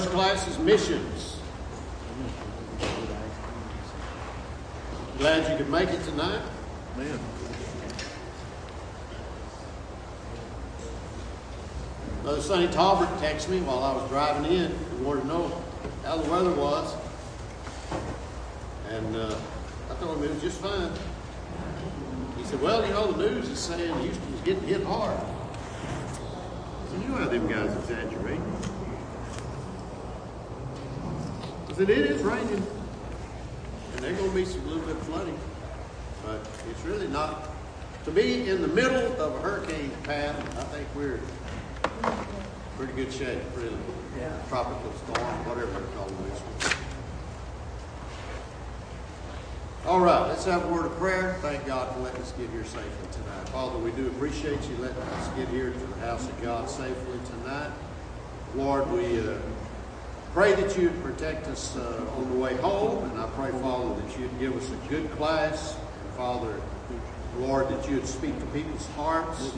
First class is missions. Glad you could make it tonight. Man. Brother Sonny Talbert texted me while I was driving in. He wanted to know how the weather was. And uh, I told him it was just fine. He said, Well, you know, the news is saying Houston's getting hit hard. You know how them guys exaggerate. Said, It is raining. And there's going to be some little bit of flooding. But it's really not. To be in the middle of a hurricane path, I think we're in pretty good shape, really. Yeah. Tropical storm, whatever they're calling this one. All right, let's have a word of prayer. Thank God for letting us get here safely tonight. Father, we do appreciate you letting us get here to the house of God safely tonight. Lord, we uh, pray that you'd protect us uh, on the way home, and I pray, Father, that you'd give us a good class. And Father, Lord, that you'd speak to people's hearts.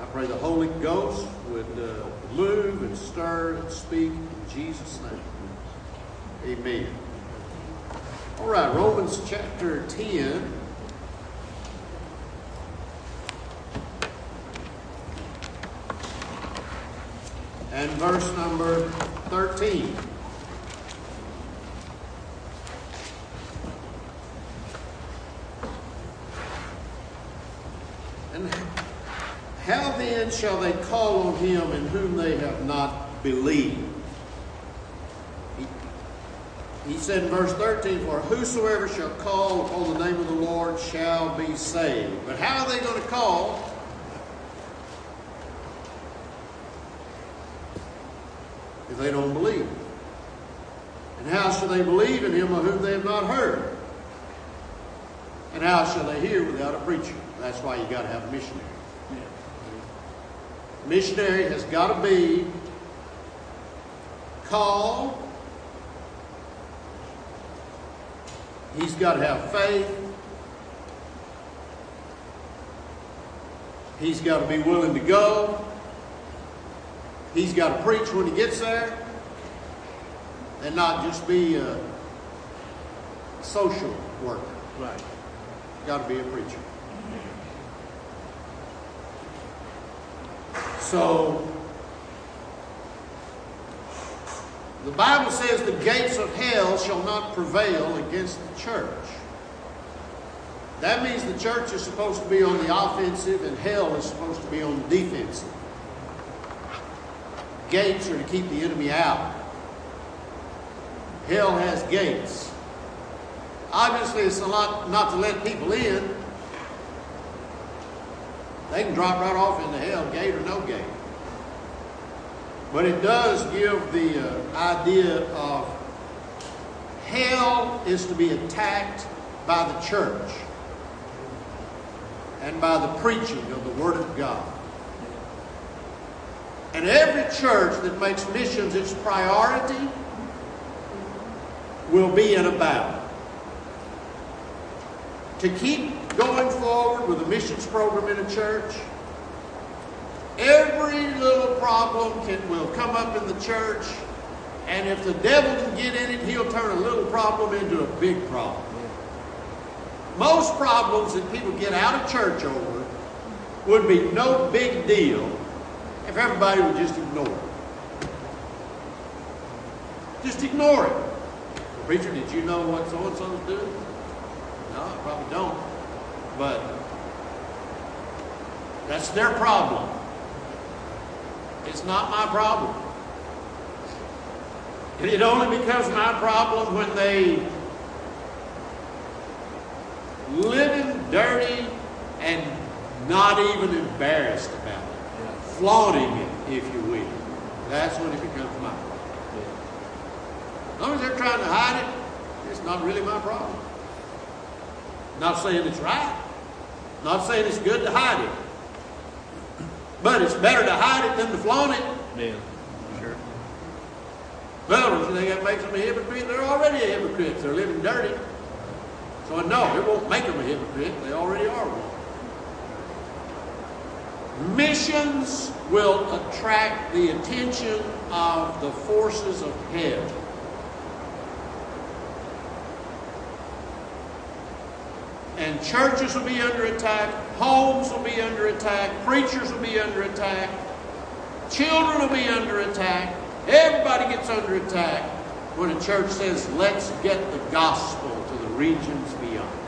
I pray the Holy Ghost would uh, move and stir and speak in Jesus' name. Amen. All right, Romans chapter 10. And verse number 13. And how then shall they call on him in whom they have not believed? He, said in verse 13, For whosoever shall call upon the name of the Lord shall be saved. But how are they going to call? They don't believe. And how shall they believe in him of whom they have not heard? And how shall they hear without a preacher? That's why you got to have a missionary. Missionary has got to be called. He's got to have faith. He's got to be willing to go. He's got to preach when he gets there and not just be a social worker. Right. Got to be a preacher. So, the Bible says the gates of hell shall not prevail against the church. That means the church is supposed to be on the offensive and hell is supposed to be on the defensive. Gates are to keep the enemy out. Hell has gates. Obviously, it's a lot not to let people in. They can drop right off into hell, gate or no gate. But it does give the uh, idea of hell is to be attacked by the church and by the preaching of the Word of God. And every church that makes missions its priority will be in a battle. To keep going forward with a missions program in a church, every little problem can, will come up in the church, and if the devil can get in it, he'll turn a little problem into a big problem. Most problems that people get out of church over would be no big deal if everybody would just ignore it. Just ignore it. Preacher, did you know what so and so's doing? No, I probably don't. But that's their problem. It's not my problem. And it only becomes my problem when they live in dirty and not even embarrassed about it. Flaunting it, if you will. That's when it becomes my problem. As long as they're trying to hide it, it's not really my problem. Not saying it's right. Not saying it's good to hide it. But it's better to hide it than to flaunt it. Yeah. Sure. Well, you think that makes them a hypocrite? They're already a hypocrite. They're living dirty. So no, it won't make them a hypocrite. They already are one. Missions will attract the attention of the forces of hell. And churches will be under attack, homes will be under attack, preachers will be under attack, children will be under attack, everybody gets under attack when a church says, let's get the gospel to the regions beyond.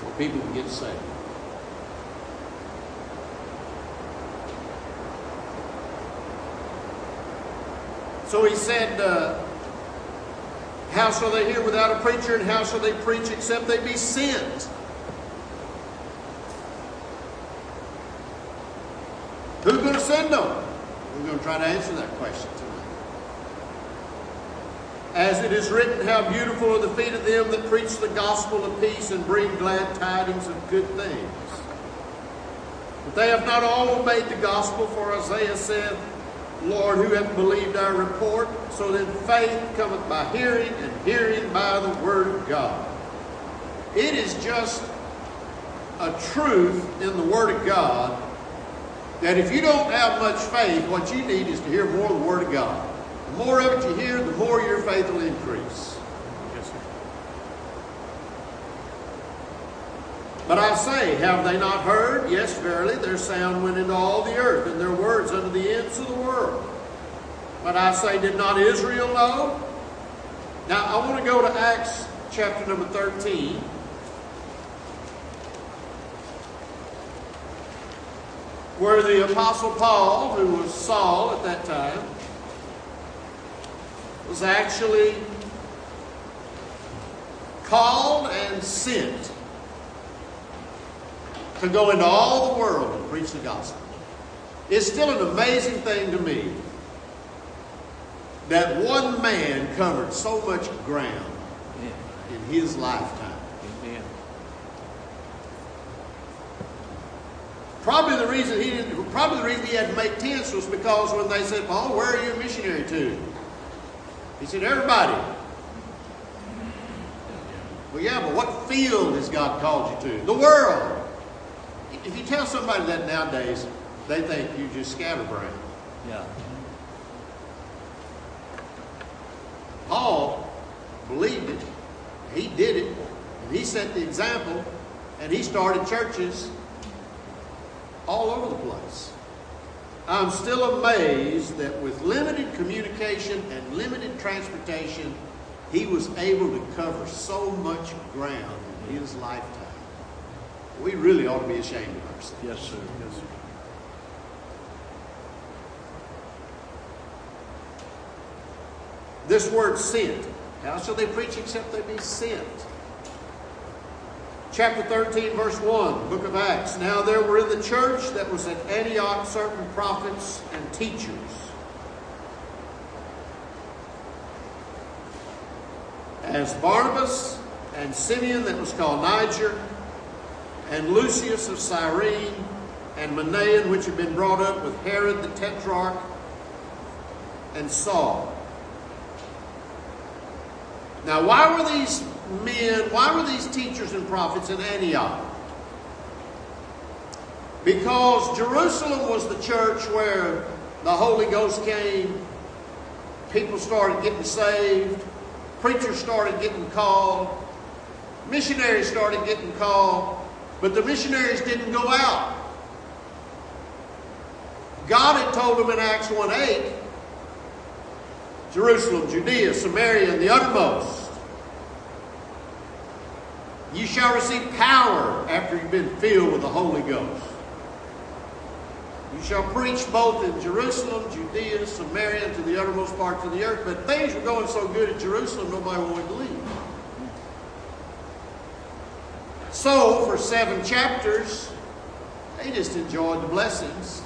So people can get saved. So he said, uh, How shall they hear without a preacher, and how shall they preach except they be sent? Who's going to send them? We're going to try to answer that question tonight. As it is written, How beautiful are the feet of them that preach the gospel of peace and bring glad tidings of good things. But they have not all obeyed the gospel, for Isaiah said, Lord, who hath believed our report? So then faith cometh by hearing, and hearing by the word of God. It is just a truth in the word of God that if you don't have much faith, what you need is to hear more of the word of God. The more of it you hear, the more your faith will increase. Yes, sir. But I say, have they not heard? Yes, verily, their sound went into all the earth, and their words unto the ends of the world. But I say, did not Israel know? Now, I want to go to Acts chapter number 13. Where the Apostle Paul, who was Saul at that time, was actually called and sent to go into all the world and preach the gospel. It's still an amazing thing to me that one man covered so much ground in his lifetime. Amen. Probably the reason he didn't, probably the reason he had to make tents was because when they said, Paul, where are you a missionary to? He said, everybody. Well, yeah, but what field has God called you to? The world. If you tell somebody that nowadays, they think you just scatterbrain. Yeah. Paul believed it. He did it. And he set the example. And he started churches all over the place. I'm still amazed that with limited communication and limited transportation, he was able to cover so much ground in his lifetime. We really ought to be ashamed of ourselves. Yes, sir. Yes, sir. This word sent. How shall they preach except they be sent? Chapter 13, verse 1, book of Acts. Now there were in the church that was at Antioch certain prophets and teachers. As Barnabas and Simeon that was called Niger, and Lucius of Cyrene, and Manaen, which had been brought up with Herod the Tetrarch, and Saul. Now, why were these men, why were these teachers and prophets in Antioch? Because Jerusalem was the church where the Holy Ghost came, people started getting saved, preachers started getting called, missionaries started getting called, but the missionaries didn't go out. God had told them in Acts 1 8, Jerusalem, Judea, Samaria, and the uttermost. You shall receive power after you've been filled with the Holy Ghost. You shall preach both in Jerusalem, Judea, Samaria, to the uttermost parts of the earth. But things were going so good at Jerusalem, nobody wanted to leave. So, for seven chapters, they just enjoyed the blessings.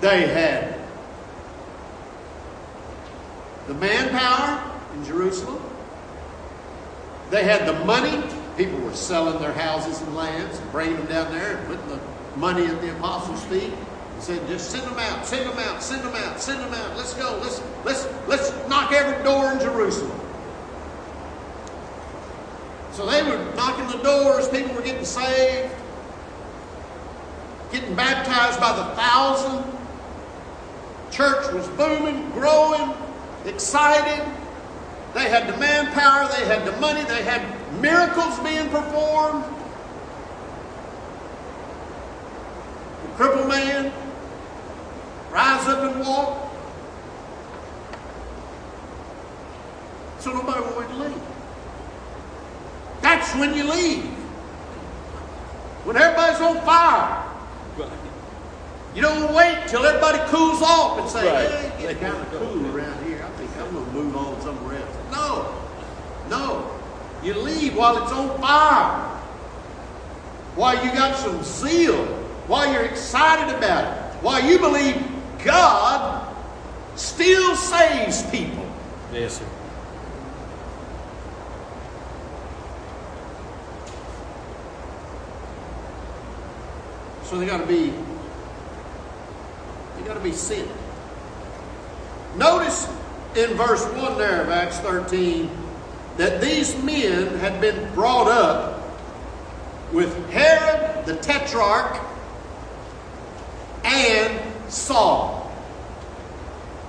They had the manpower in Jerusalem. They had the money. People were selling their houses and lands and bringing them down there and putting the money at the apostles' feet and said, "Just send them out, send them out, send them out, send them out. Let's go. Let's let's let's knock every door in Jerusalem." So they were knocking the doors, people were getting saved, getting baptized by the thousand. Church was booming, growing, excited. They had the manpower, they had the money, they had miracles being performed. The crippled man rise up and walk. So nobody wanted to leave. That's when you leave. When everybody's on fire. You don't wait till everybody cools off and say, Right. hey, it's kind of cool around here. I think I'm going to move on somewhere else. No. No. You leave while it's on fire. While you got some zeal. While you're excited about it. While you believe God still saves people. Yes, sir. So they got to be they got to be sent. Notice in verse 1 there of Acts 13 that these men had been brought up with Herod the Tetrarch and Saul.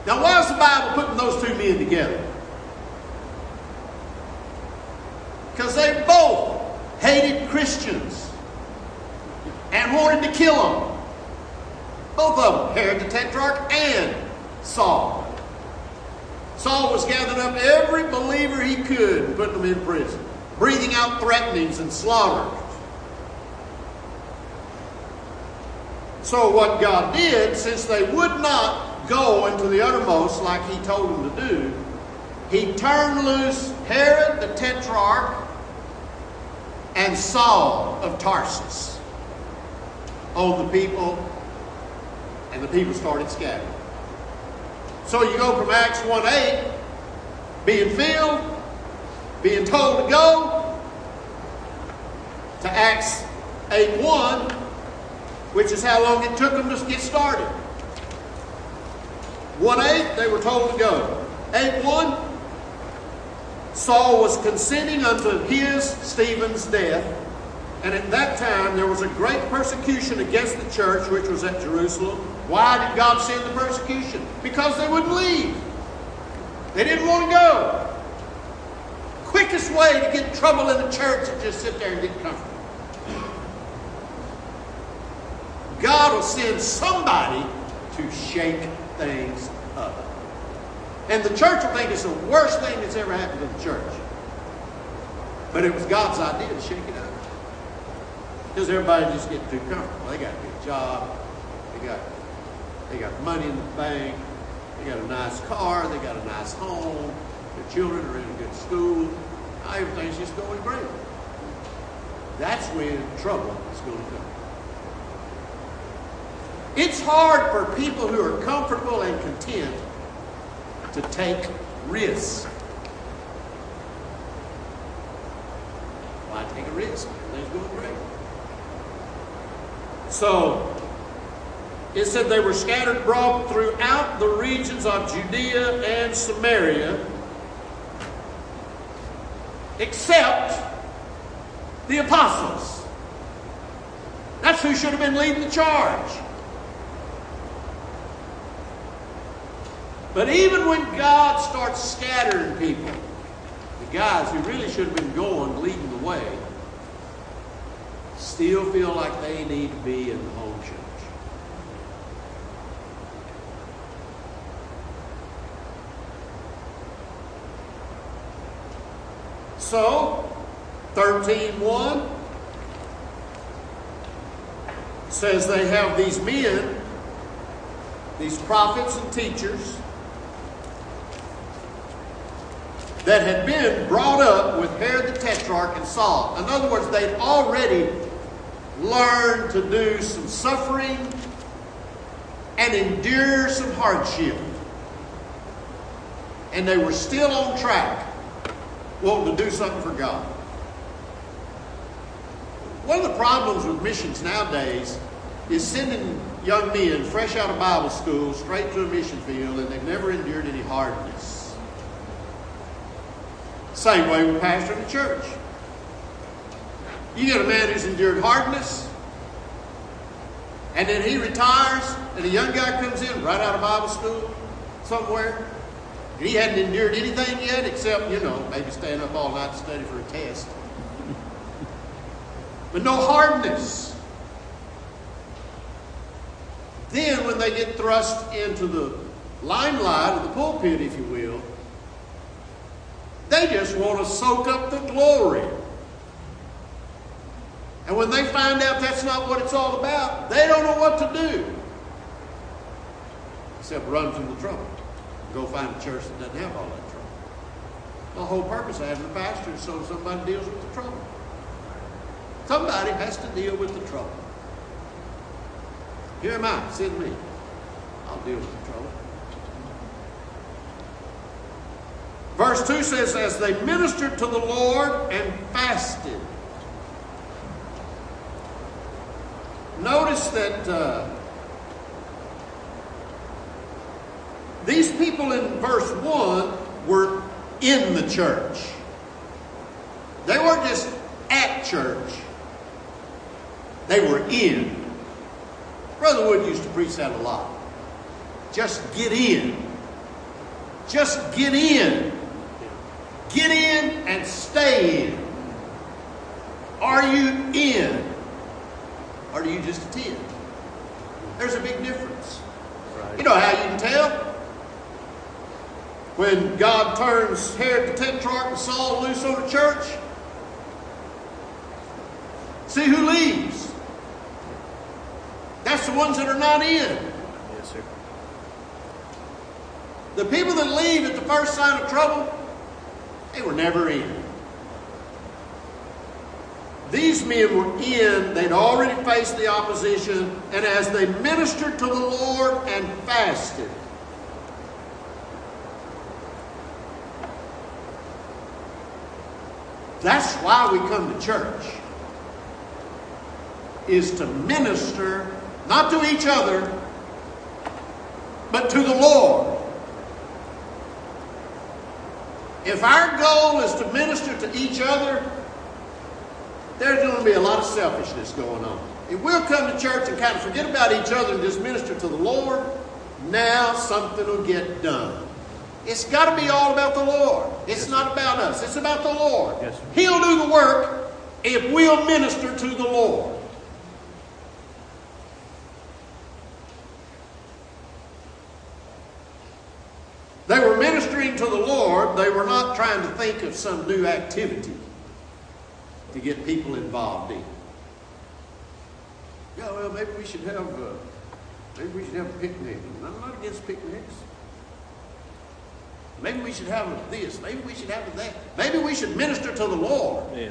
Now, why is the Bible putting those two men together? Because they both hated Christians and wanted to kill them. Both of them, Herod the Tetrarch and Saul. Saul was gathering up every believer he could and putting them in prison, breathing out threatenings and slaughter. So, what God did, since they would not go into the uttermost like He told them to do, He turned loose Herod the Tetrarch and Saul of Tarsus on the people, and the people started scattering. So you go from Acts 1 8, being filled, being told to go, to Acts 8 1, which is how long it took them to get started. 1 8, they were told to go. 8 1, Saul was consenting unto his, Stephen's death. And at that time, there was a great persecution against the church, which was at Jerusalem. Why did God send the persecution? Because they wouldn't leave. They didn't want to go. Quickest way to get trouble in the church is just sit there and get comfortable. God will send somebody to shake things up. And the church will think it's the worst thing that's ever happened to the church. But it was God's idea to shake it up. Because everybody just get too comfortable. They got a good job. They got they got money in the bank. They got a nice car. They got a nice home. Their children are in a good school. Everything's just going great. That's when trouble is going to come. It's hard for people who are comfortable and content to take risks. Why take a risk? Everything's going great. So, it said they were scattered abroad throughout the regions of Judea and Samaria, except the apostles. That's who should have been leading the charge. But even when God starts scattering people, the guys who really should have been going, leading the way, still feel like they need to be in the home church. So, 13.1 says they have these men, these prophets and teachers, that had been brought up with Herod the Tetrarch and Saul. In other words, they'd already learned to do some suffering and endure some hardship. And they were still on track, wanting to do something for God. One of the problems with missions nowadays is sending young men fresh out of Bible school straight to a mission field and they've never endured any hardness. Same way with pastoring the church. You get a man who's endured hardness, and then he retires, and a young guy comes in right out of Bible school somewhere, and he hadn't endured anything yet except, you know, maybe staying up all night to study for a test. But no hardness. Then, when they get thrust into the limelight of the pulpit, if you will, they just want to soak up the glory. And when they find out that's not what it's all about, they don't know what to do. Except run from the trouble. Go find a church that doesn't have all that trouble. The whole purpose of having a pastor is so somebody deals with the trouble. Somebody has to deal with the trouble. Here am I, send me. I'll deal with the trouble. Verse 2 says, As they ministered to the Lord and fasted. Notice that uh, these people in verse 1 were in the church. They weren't just at church, they were in. Brother Wood used to preach that a lot. Just get in. Just get in. Get in and stay in. Are you in? Or do you just attend? There's a big difference. Right. You know how you can tell? When God turns Herod the Tetrarch and Saul loose on the church, see who leaves. That's the ones that are not in. Yes, sir. The people that leave at the first sign of trouble, they were never in. These men were in, they'd already faced the opposition, and as they ministered to the Lord and fasted, that's why we come to church, is to minister not to each other, but to the Lord. If our goal is to minister to each other, there's going to be a lot of selfishness going on. If we'll come to church and kind of forget about each other and just minister to the Lord, now something will get done. It's got to be all about the Lord. It's yes, not about us. It's about the Lord. Yes, He'll do the work if we'll minister to the Lord. They were ministering to the Lord. They were not trying to think of some new activity to get people involved in. Yeah, well, maybe we should have, uh, maybe we should have a picnic. I'm not against picnics. Maybe we should have this. Maybe we should have that. Maybe we should minister to the Lord. Yeah.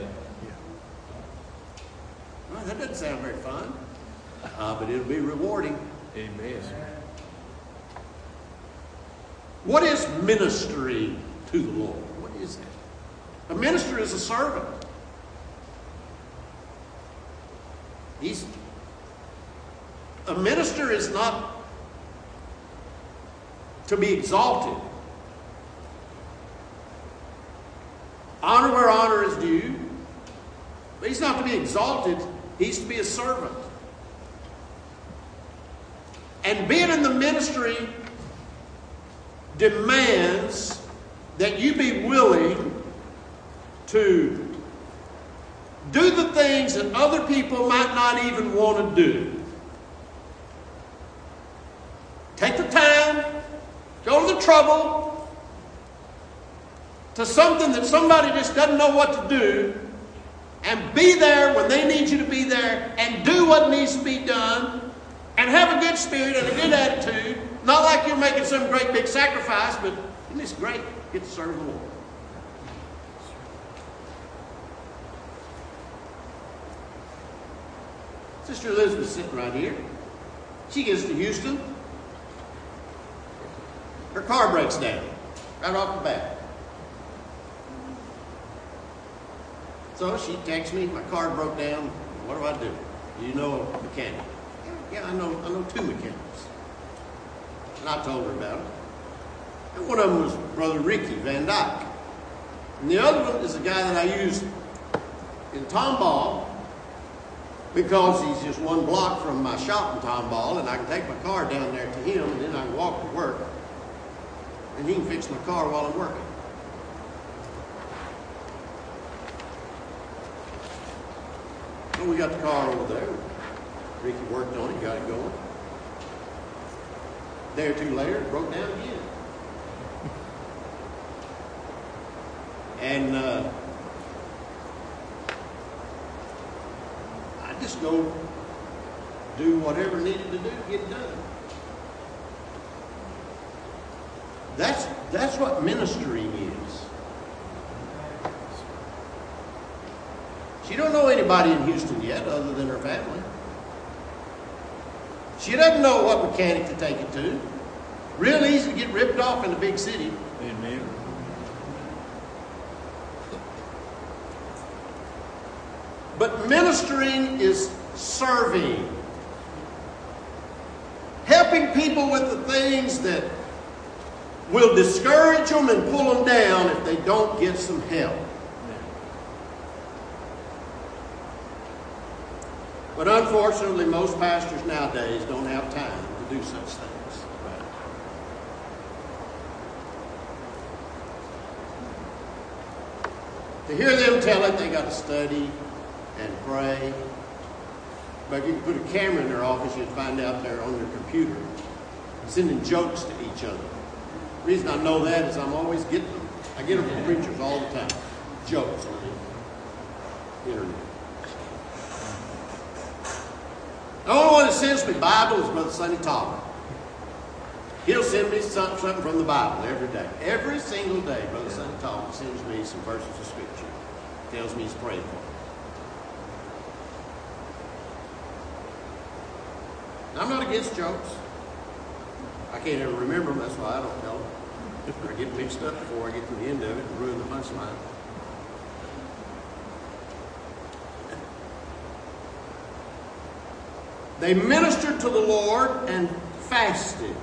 Well, that doesn't sound very fun, uh, but it'll be rewarding. Amen. What is ministry to the Lord? What is that? A minister is a servant. He's a minister is not to be exalted. Honor where honor is due. But he's not to be exalted, he's to be a servant. And being in the ministry demands that you be willing to things that other people might not even want to do. Take the time, go to the trouble, to something that somebody just doesn't know what to do, and be there when they need you to be there, and do what needs to be done, and have a good spirit and a good attitude. Not like you're making some great big sacrifice, but this great? Get to serve the Lord. Sister Elizabeth's sitting right here. She gets to Houston. Her car breaks down right off the bat. So she texts me, my car broke down. What do I do? You know a mechanic? Yeah, I know, I know two mechanics. And I told her about it. And one of them was Brother Ricky Van Dyke. And the other one is a guy that I used in Tomball because he's just one block from my shop in Tomball, and I can take my car down there to him, and then I can walk to work, and he can fix my car while I'm working. Well, we got the car over there. Ricky worked on it, got it going. Day or two later, it broke down again. And uh, just go do whatever needed to do to get done. That's, that's what ministering is. She don't know anybody in Houston yet other than her family. She doesn't know what mechanic to take it to. Real easy to get ripped off in the big city. Amen. But ministering is serving. Helping people with the things that will discourage them and pull them down if they don't get some help. But unfortunately, most pastors nowadays don't have time to do such things. To hear them tell it, they got to study and pray. But if you could put a camera in their office, you'd find out they're on their computer sending jokes to each other. The reason I know that is I'm always getting them. I get them from preachers all the time. Jokes on the internet. The only one that sends me Bible is Brother Sonny Toller. He'll send me something from the Bible every day. Every single day, Brother Sonny Toller sends me some verses of Scripture. Tells me he's praying for me. I'm not against jokes. I can't ever remember them, that's why I don't tell them. I get mixed up before I get to the end of it and ruin the punchline. They ministered to the Lord and fasted.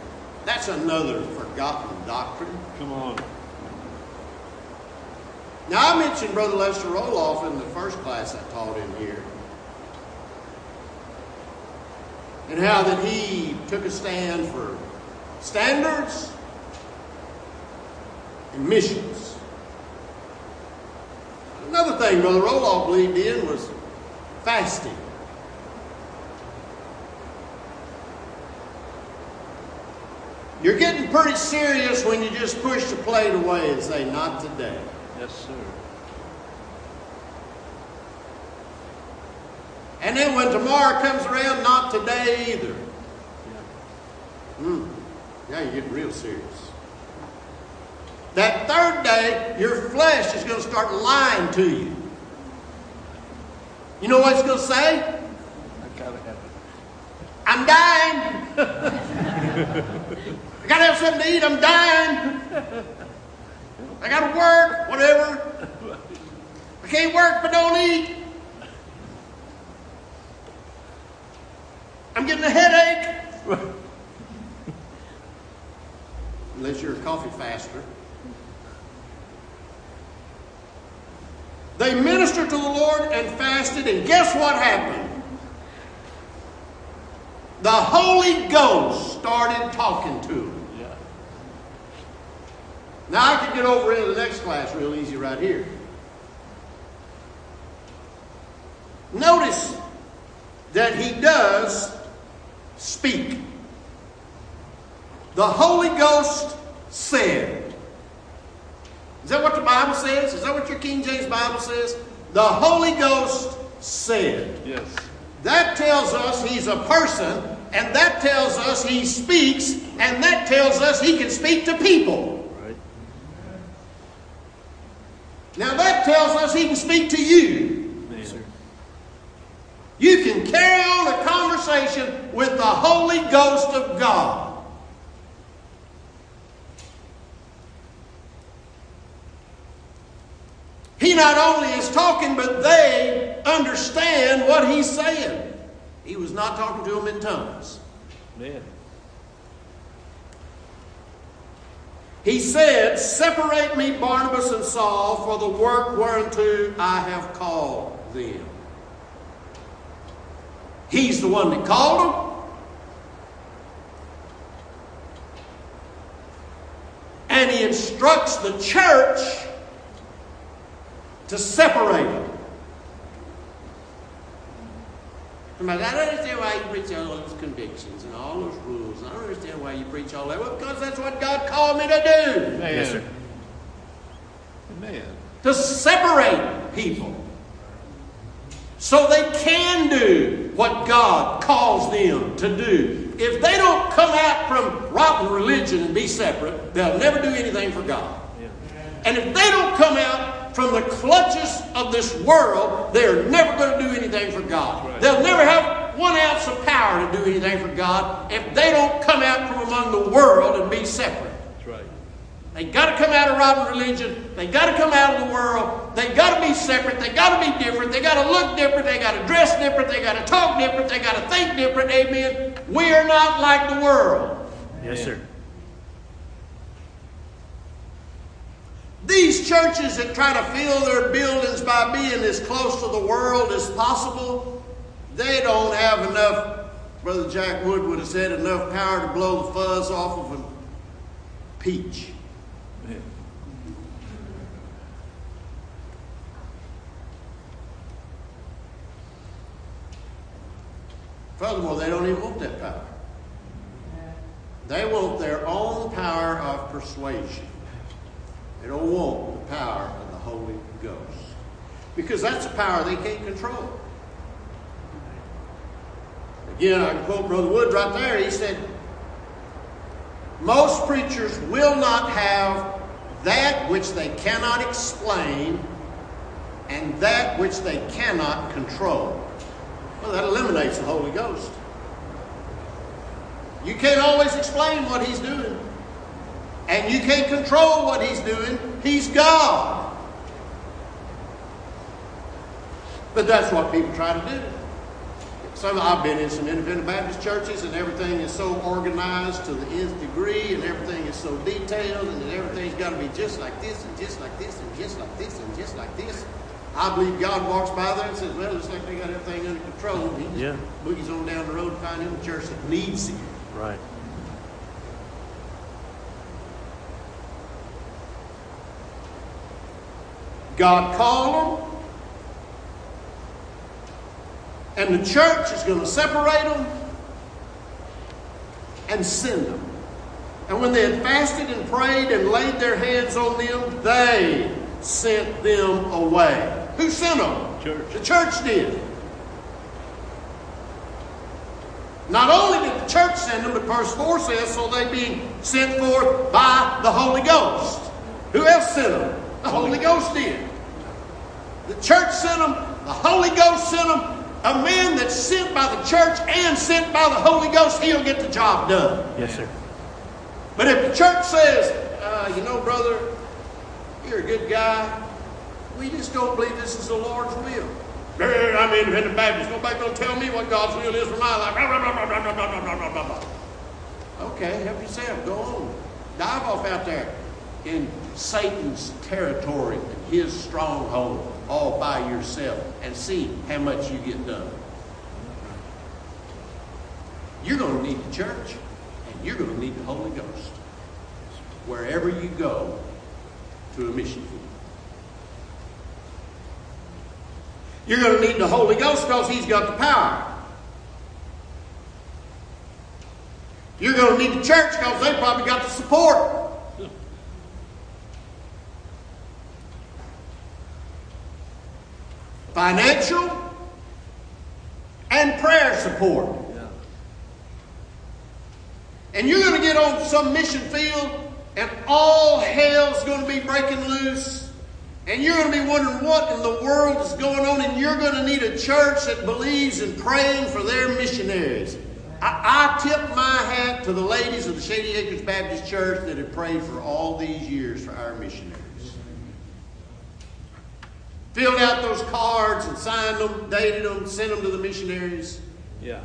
That's another forgotten doctrine. Come on. Now, I mentioned Brother Lester Roloff in the first class I taught in here. And how that he took a stand for standards and missions. Another thing Brother Roloff believed in was fasting. You're getting pretty serious when you just push the plate away and say, not today. Yes, sir. And then when tomorrow comes around, not today either. Yeah. Hmm. Now you're getting real serious. That third day, your flesh is going to start lying to you. You know what it's going to say? I gotta have it. I'm dying. I got to have something to eat. I'm dying. I got to work, whatever. I can't work but don't eat. I'm getting a headache. Unless you're a coffee faster. They ministered to the Lord and fasted, and guess what happened? The Holy Ghost started talking to them. Yeah. Now I can get over into the next class real easy right here. Notice that he does speak. The Holy Ghost said. Is that what the Bible says? Is that what your King James Bible says? The Holy Ghost said. Yes. That tells us he's a person, and that tells us he speaks, and that tells us he can speak to people. Right. Now that tells us he can speak to you. You can carry on a conversation with the Holy Ghost of God. He not only is talking, but they understand what he's saying. He was not talking to them in tongues. Man. He said, Separate me, Barnabas and Saul, for the work whereunto I have called them. He's the one that called them. And he instructs the church to separate them. I don't understand why you preach all those convictions and all those rules. I don't understand why you preach all that. Well, because that's what God called me to do. Amen. Yes, sir. Amen. To separate people. So they can do what God calls them to do. If they don't come out from rotten religion and be separate, they'll never do anything for God. Yeah. And if they don't come out from the clutches of this world, they're never going to do anything for God. Right. They'll never have one ounce of power to do anything for God if they don't come out from among the world and be separate. They got to come out of rotten religion. They got to come out of the world. They got to be separate. They got to be different. They got to look different. They got to dress different. They got to talk different. They got to think different. Amen. We are not like the world. Yes, sir. These churches that try to fill their buildings by being as close to the world as possible, they don't have enough, Brother Jack Wood would have said, enough power to blow the fuzz off of a peach. Furthermore, they don't even want that power. They want their own power of persuasion. They don't want the power of the Holy Ghost. Because that's a power they can't control. Again, I quote Brother Wood right there. He said, Most preachers will not have that which they cannot explain and that which they cannot control. Well, that eliminates the Holy Ghost. You can't always explain what He's doing, and you can't control what He's doing. He's God. But that's what people try to do. Some I've been in some independent Baptist churches, and everything is so organized to the nth degree, and everything is so detailed, and everything's got to be just like this, and just like this, and just like this, and just like this. I believe God walks by there and says, "Well, looks like they got everything under control." He just Yeah. boogies on down the road to find him a church that needs him. Right. God called them, and the church is going to separate them and send them. And when they had fasted and prayed and laid their hands on them, they sent them away. Who sent them? Church. The church did. Not only did the church send them, but verse 4 says, so they being sent forth by the Holy Ghost. Who else sent them? The Holy Ghost did. The church sent them, the Holy Ghost sent them. A man that's sent by the church and sent by the Holy Ghost, he'll get the job done. Yes, sir. But if the church says, uh, you know, brother, you're a good guy, we just don't believe this is the Lord's will. I'm independent Baptist. Nobody's gonna tell me what God's will is for my life. Okay, help yourself. Go on. Dive off out there in Satan's territory, his stronghold, all by yourself, and see how much you get done. You're gonna need the church, and you're gonna need the Holy Ghost wherever you go to a mission field. You're going to need the Holy Ghost because He's got the power. You're going to need the church because they probably got the support. Financial and prayer support. Yeah. And you're going to get on some mission field, and all hell's going to be breaking loose. And you're going to be wondering what in the world is going on, and you're going to need a church that believes in praying for their missionaries. I, I tip my hat to the ladies of the Shady Acres Baptist Church that have prayed for all these years for our missionaries. Filled out those cards and signed them, dated them, sent them to the missionaries. Yeah.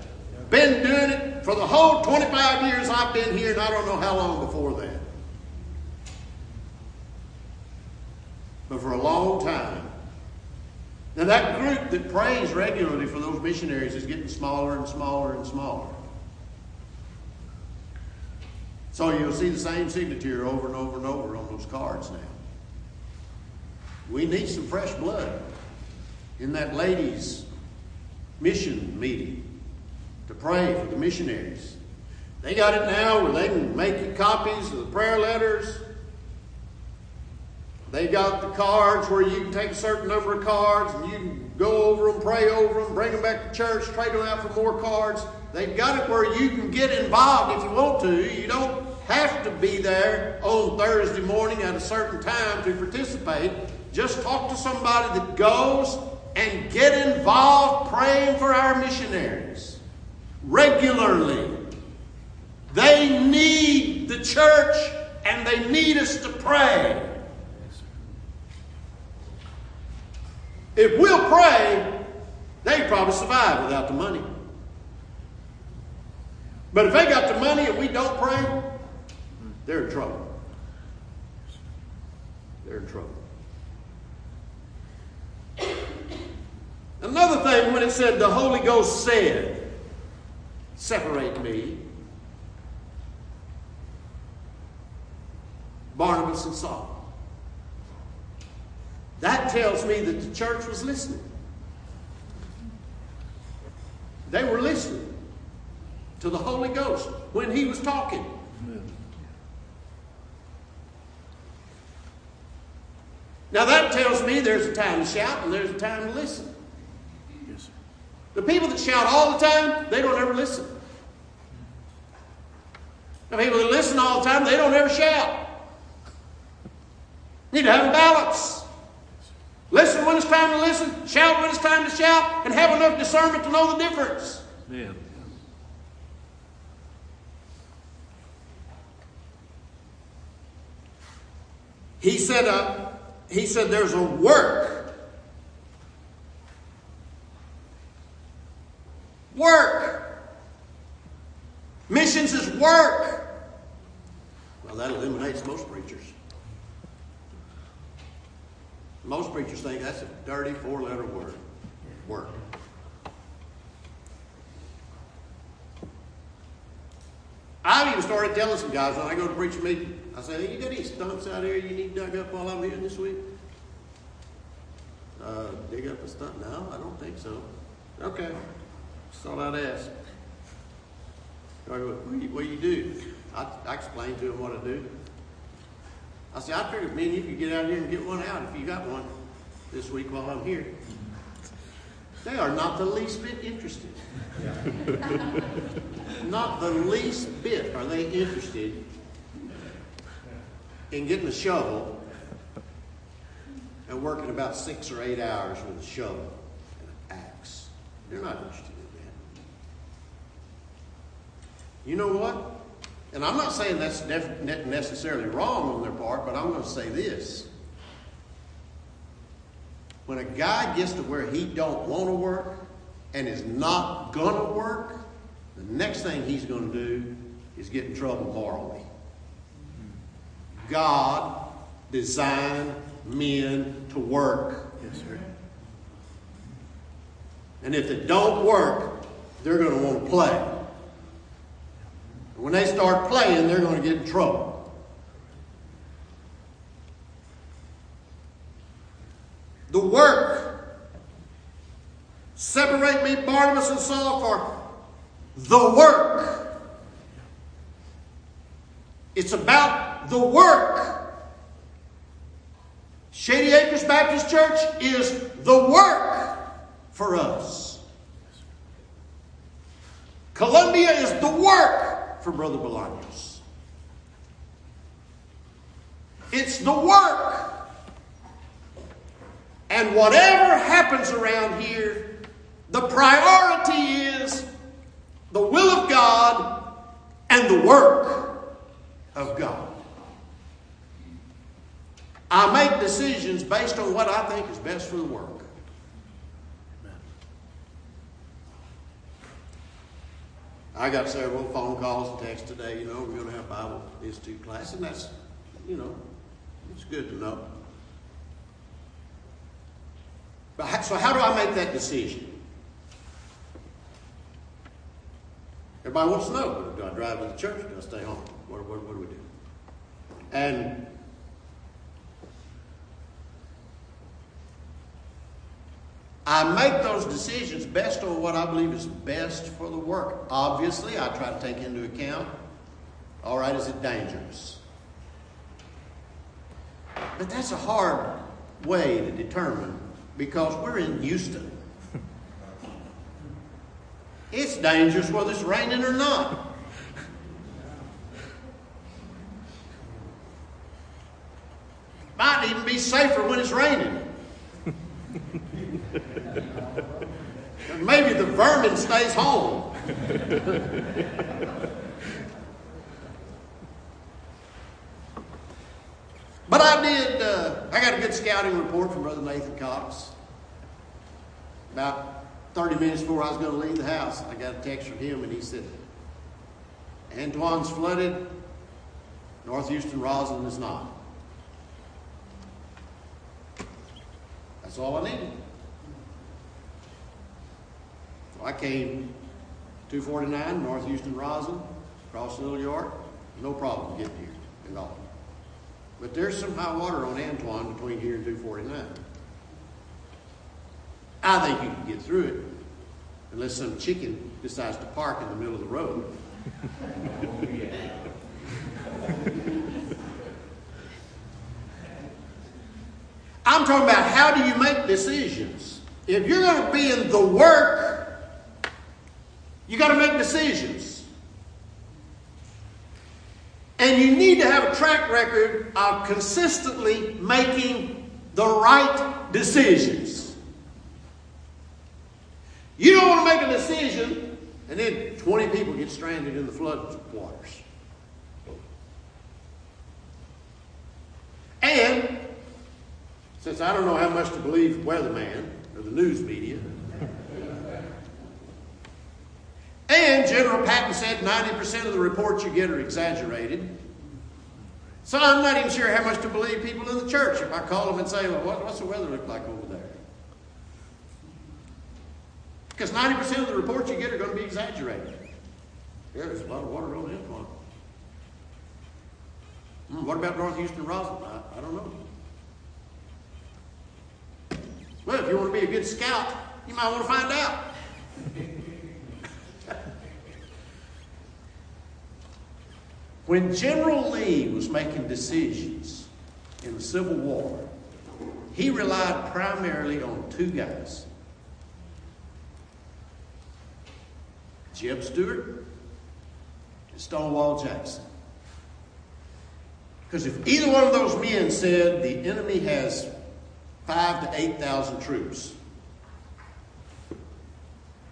Been doing it for the whole 25 years I've been here, and I don't know how long before that. But for a long time, Now, that group that prays regularly for those missionaries is getting smaller and smaller and smaller. So you'll see the same signature over and over and over on those cards now. We need some fresh blood in that ladies' mission meeting to pray for the missionaries. They got it now where they can make copies of the prayer letters. They got the cards where you can take a certain number of cards and you can go over them, pray over them, bring them back to church, trade them out for more cards. They've got it where you can get involved if you want to. You don't have to be there on Thursday morning at a certain time to participate. Just talk to somebody that goes and get involved praying for our missionaries regularly. They need the church and they need us to pray. If we'll pray, they probably survive without the money. But if they got the money and we don't pray, they're in trouble. They're in trouble. Another thing, when it said the Holy Ghost said, separate me, Barnabas and Saul. That tells me that the church was listening. They were listening to the Holy Ghost when he was talking. Now that tells me there's a time to shout and there's a time to listen. The people that shout all the time, they don't ever listen. The people that listen all the time, they don't ever shout. Need to have a balance. Listen when it's time to listen, shout when it's time to shout, and have enough discernment to know the difference. Yeah. He said, uh, he said there's a work. Work. Missions is work. Well, that eliminates most preachers. Most preachers think that's a dirty four letter word. Work. I've even started telling some guys when I go to preach a meeting, I say, hey, you got any stumps out here you need dug up while I'm here this week? Uh, dig up a stump? No, I don't think so. Okay. Just thought I'd ask. I go, what do you, do? I, I explain to them what I do. I say, I figured me and you could get out here and get one out if you got one this week while I'm here. They are not the least bit interested. not the least bit are they interested in getting a shovel and working about six or eight hours with a shovel and an axe. They're not interested in that. You know what? And I'm not saying that's necessarily wrong on their part, but I'm going to say this. When a guy gets to where he don't want to work and is not going to work, the next thing he's going to do is get in trouble morally. God designed men to work. Yes, sir. And if they don't work, they're going to want to play. When they start playing, they're going to get in trouble. The work. Separate me, Barnabas and Saul, for the work. It's about the work. Shady Acres Baptist Church is the work for us. Colombia is the work for Brother Bolaños. It's the work. And whatever happens around here, the priority is the will of God and the work of God. I make decisions based on what I think is best for the work. I got several phone calls and texts today, you know, we're going to have Bible Institute class, and that's, you know, it's good to know. But how, so how do I make that decision? Everybody wants to know, do I drive to the church? Do I stay home? What, what, what do we do? And I make those decisions based on what I believe is best for the work. Obviously, I try to take into account, all right, is it dangerous? But that's a hard way to determine because we're in Houston. It's dangerous whether it's raining or not. Might even be safer when it's raining. Maybe the vermin stays home. but I did, uh, I got a good scouting report from Brother Nathan Cox. About 30 minutes before I was going to leave the house, I got a text from him and he said, Antoine's flooded, North Houston Rosslyn is not. That's all I needed. I came 249 North Houston Rosslyn, across the Little York, no problem getting here at all. But there's some high water on Antoine between here and 249. I think you can get through it, unless some chicken decides to park in the middle of the road. I'm talking about how do you make decisions? If you're going to be in the work, you got to make decisions. And you need to have a track record of consistently making the right decisions. You don't want to make a decision and then 20 people get stranded in the flood waters. And since I don't know how much to believe the weatherman or the news media, and said 90% of the reports you get are exaggerated. So I'm not even sure how much to believe people in the church if I call them and say, well, what, what's the weather look like over there? Because 90% of the reports you get are going to be exaggerated. Yeah, there's a lot of water on this one. Hmm, what about North Houston Rosslyn? I, I don't know. Well, if you want to be a good scout, you might want to find out. When General Lee was making decisions in the Civil War, he relied primarily on two guys Jeb Stuart and Stonewall Jackson. Because if either one of those men said the enemy has five to 8,000 troops.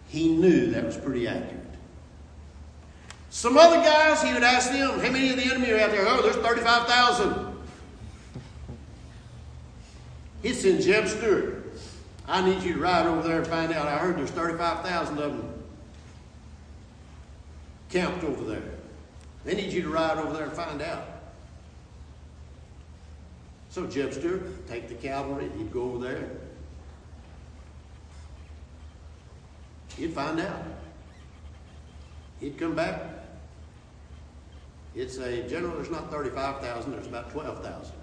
He knew that was pretty accurate. Some other guys, he would ask them, how many of the enemy are out there? Oh, there's 35,000. He'd Jeb Stuart. I need you to ride over there and find out. I heard there's 35,000 of them camped over there. They need you to ride over there and find out. So Jeb Stuart, take the cavalry, he'd go over there. He'd find out. He'd come back. He'd say, General, there's not 35,000, there's about 12,000.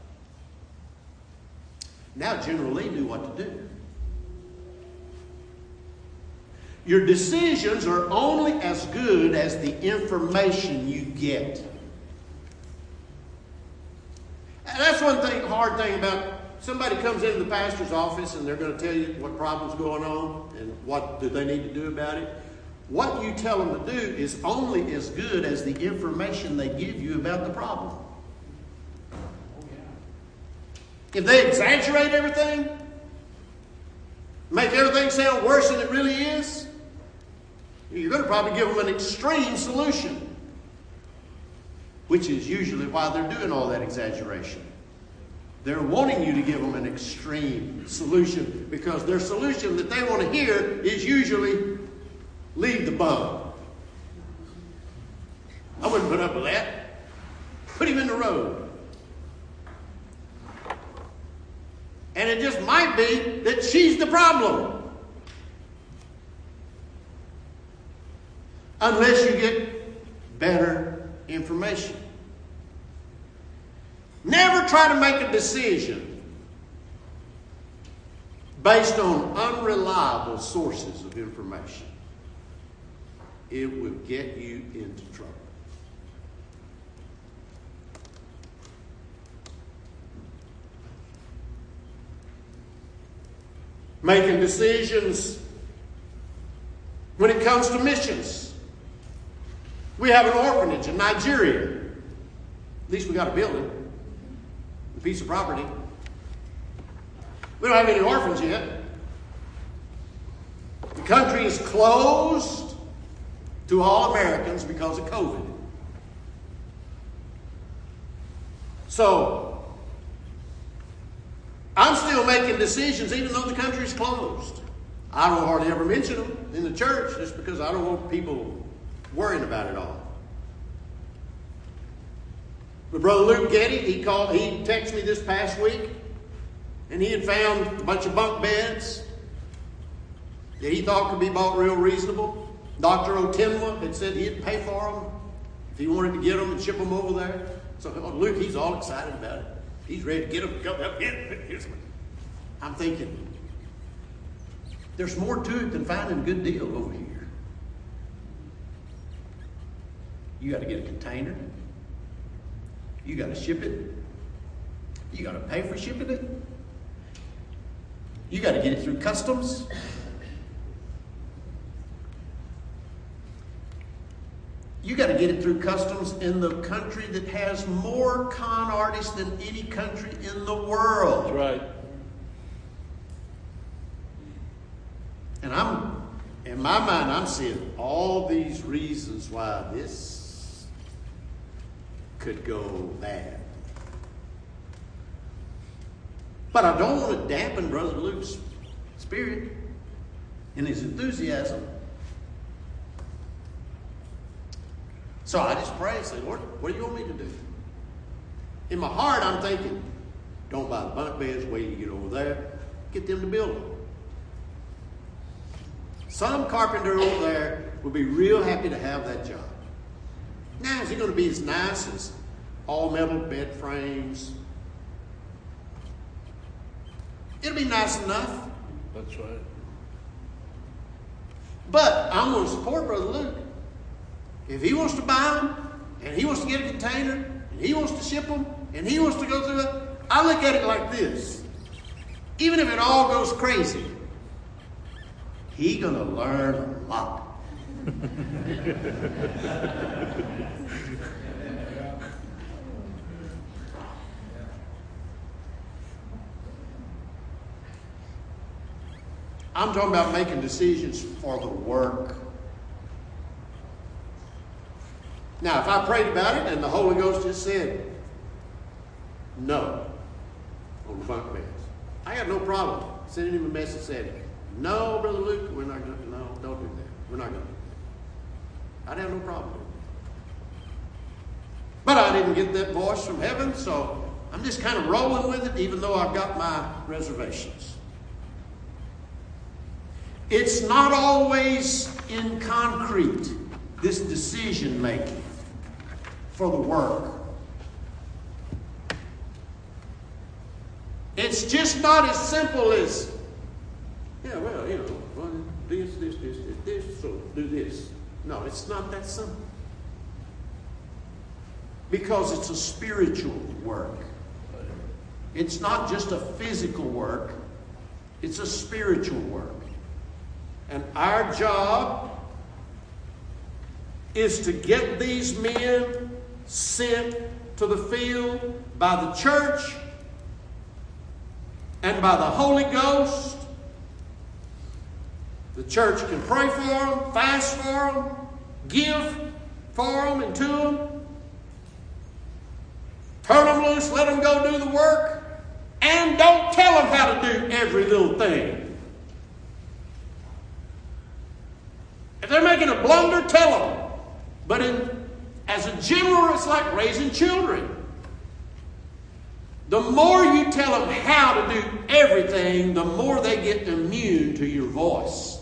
Now General Lee knew what to do. Your decisions are only as good as the information you get. And that's one thing, hard thing about somebody comes into the pastor's office and they're going to tell you what problem's going on and what do they need to do about it. What you tell them to do is only as good as the information they give you about the problem. If they exaggerate everything, make everything sound worse than it really is, you're going to probably give them an extreme solution which is usually why they're doing all that exaggeration. They're wanting you to give them an extreme solution because their solution that they want to hear is usually leave the bum. I wouldn't put up with that. Put him in the road. And it just might be that she's the problem. Unless you get better information. Never try to make a decision based on unreliable sources of information. It will get you into trouble. Making decisions when it comes to missions. We have an orphanage in Nigeria. At least we got a building, a piece of property. We don't have any orphans yet. The country is closed to all Americans because of COVID. So, I'm still making decisions even though the country's closed. I don't hardly ever mention them in the church just because I don't want people worrying about it all. But Brother Luke Getty, he called, he texted me this past week, and he had found a bunch of bunk beds that he thought could be bought real reasonable. Dr. Otimwa had said he'd pay for them if he wanted to get them and ship them over there. So oh, Luke, he's all excited about it. He's ready to get them. Come up. Here's one. I'm thinking, there's more to it than finding a good deal over here. You got to get a container. You got to ship it. You got to pay for shipping it. You got to get it through customs. You got to get it through customs in the country that has more con artists than any country in the world. That's right. And I'm, in my mind, I'm seeing all these reasons why this could go bad. But I don't want to dampen Brother Luke's spirit and his enthusiasm. So I just pray and say, Lord, what do you want me to do? In my heart, I'm thinking, don't buy the bunk beds, wait till you get over there. Get them to build them. Some carpenter over there will be real happy to have that job. Now, is he going to be as nice as all metal bed frames? It'll be nice enough. That's right. But I'm going to support Brother Luke. If he wants to buy them, and he wants to get a container, and he wants to ship them, and he wants to go through it, I look at it like this. Even if it all goes crazy, he gonna learn a lot. I'm talking about making decisions for the work. Now, if I prayed about it and the Holy Ghost just said no on the bunk beds, I got no problem sending him a message saying, No, Brother Luke, we're not going to, no, don't do that. We're not going to do that. I'd have no problem with it. But I didn't get that voice from heaven, so I'm just kind of rolling with it, even though I've got my reservations. It's not always in concrete, this decision making for the work. It's just not as simple as, yeah, well, you know, well, this, this, this, this, this, so do this. No, it's not that simple. Because it's a spiritual work. It's not just a physical work, it's a spiritual work. And our job is to get these men sent to the field by the church and by the Holy Ghost. The church can pray for them, fast for them, give for them and to them, turn them loose, let them go do the work, and don't tell them how to do every little thing. If they're making a blunder, tell them. But in, as a general, it's like raising children. The more you tell them how to do everything, the more they get immune to your voice.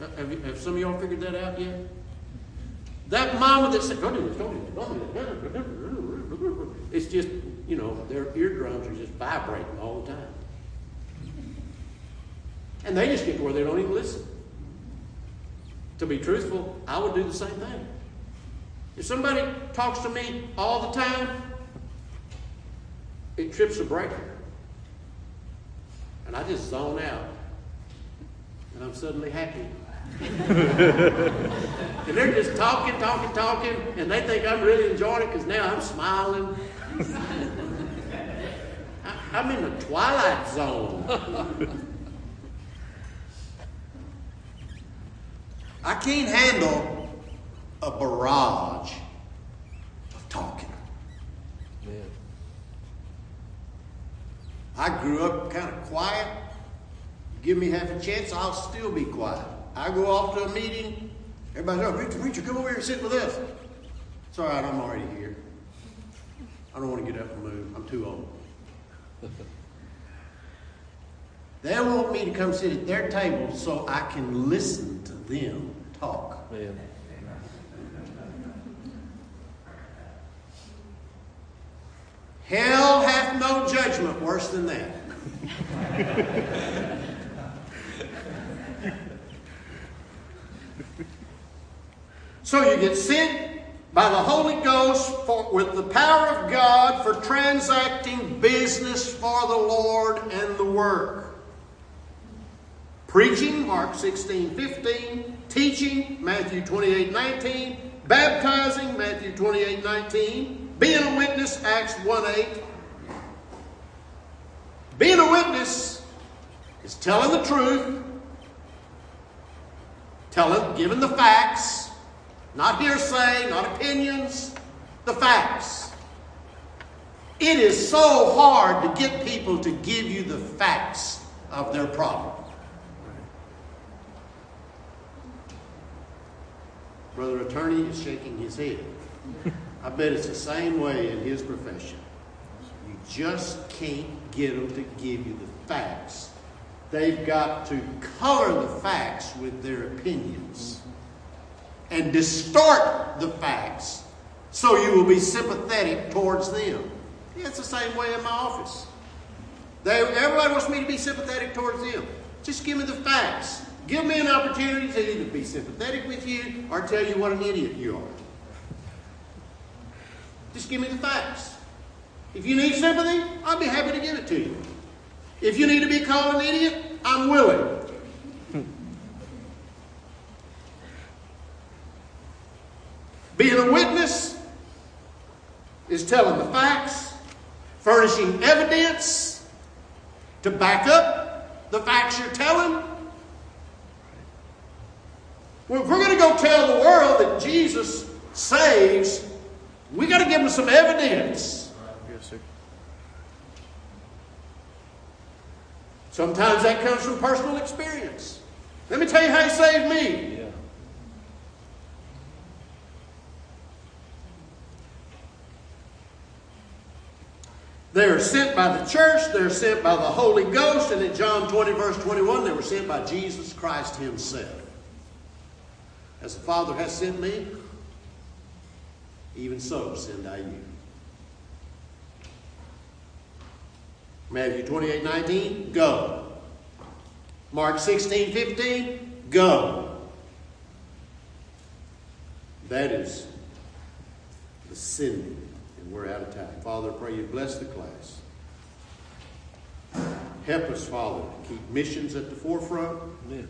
Uh, have, you, have some of y'all figured that out yet? That mama that said, don't do this, don't do this, don't do this. It's just, you know, their eardrums are just vibrating all the time. And they just get to where they don't even listen. To be truthful, I would do the same thing. If somebody talks to me all the time, it trips a breaker. And I just zone out. And I'm suddenly happy. and they're just talking, talking, talking, and they think I'm really enjoying it because now I'm smiling. I'm in the twilight zone. I can't handle a barrage of talking. I grew up kind of quiet. Give me half a chance, I'll still be quiet. I go off to a meeting, everybody's like, oh, Preacher, preacher, come over here and sit with us. It's all right, I'm already here. I don't want to get up and move. I'm too old. they want me to come sit at their table so I can listen to them talk. Man. Hell hath no judgment worse than that. so you get sent by the Holy Ghost for, with the power of God for transacting business for the Lord and the work. Preaching, Mark 16, 15. Teaching, Matthew 28, 19. Baptizing, Matthew 28, 19. Being a witness, Acts 1, 8. Being a witness is telling the truth, telling, giving the facts, not hearsay, not opinions, the facts. It is so hard to get people to give you the facts of their problem. Brother Attorney is shaking his head. I bet it's the same way in his profession. You just can't get them to give you the facts. They've got to color the facts with their opinions and distort the facts so you will be sympathetic towards them. Yeah, it's the same way in my office. They, everybody wants me to be sympathetic towards them. Just give me the facts. Give me an opportunity to either be sympathetic with you or tell you what an idiot you are. Just give me the facts. If you need sympathy, I'll be happy to give it to you. If you need to be called an idiot, I'm willing. Being a witness is telling the facts, furnishing evidence to back up the facts you're telling. Well, if we're going to go tell the world that Jesus saves, we got to give them some evidence. Yes, sir. Sometimes that comes from personal experience. Let me tell you how he saved me. Yeah. They are sent by the church, they're sent by the Holy Ghost, and in John 20, verse 21, they were sent by Jesus Christ Himself. As the Father has sent me, even so send I you. Matthew 28, 19, go. Mark 16, 15, go. That is the sending, and we're out of time. Father, pray you bless the class. Help us, Father, to keep missions at the forefront Amen.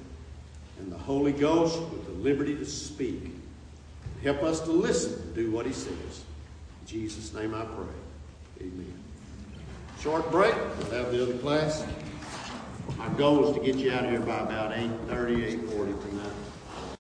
And the Holy Ghost with the liberty to speak. Help us to listen and do what He says. In Jesus' name I pray. Amen. Short break. We'll have the other class. My goal is to get you out of here by about 8.30, 8.40 tonight.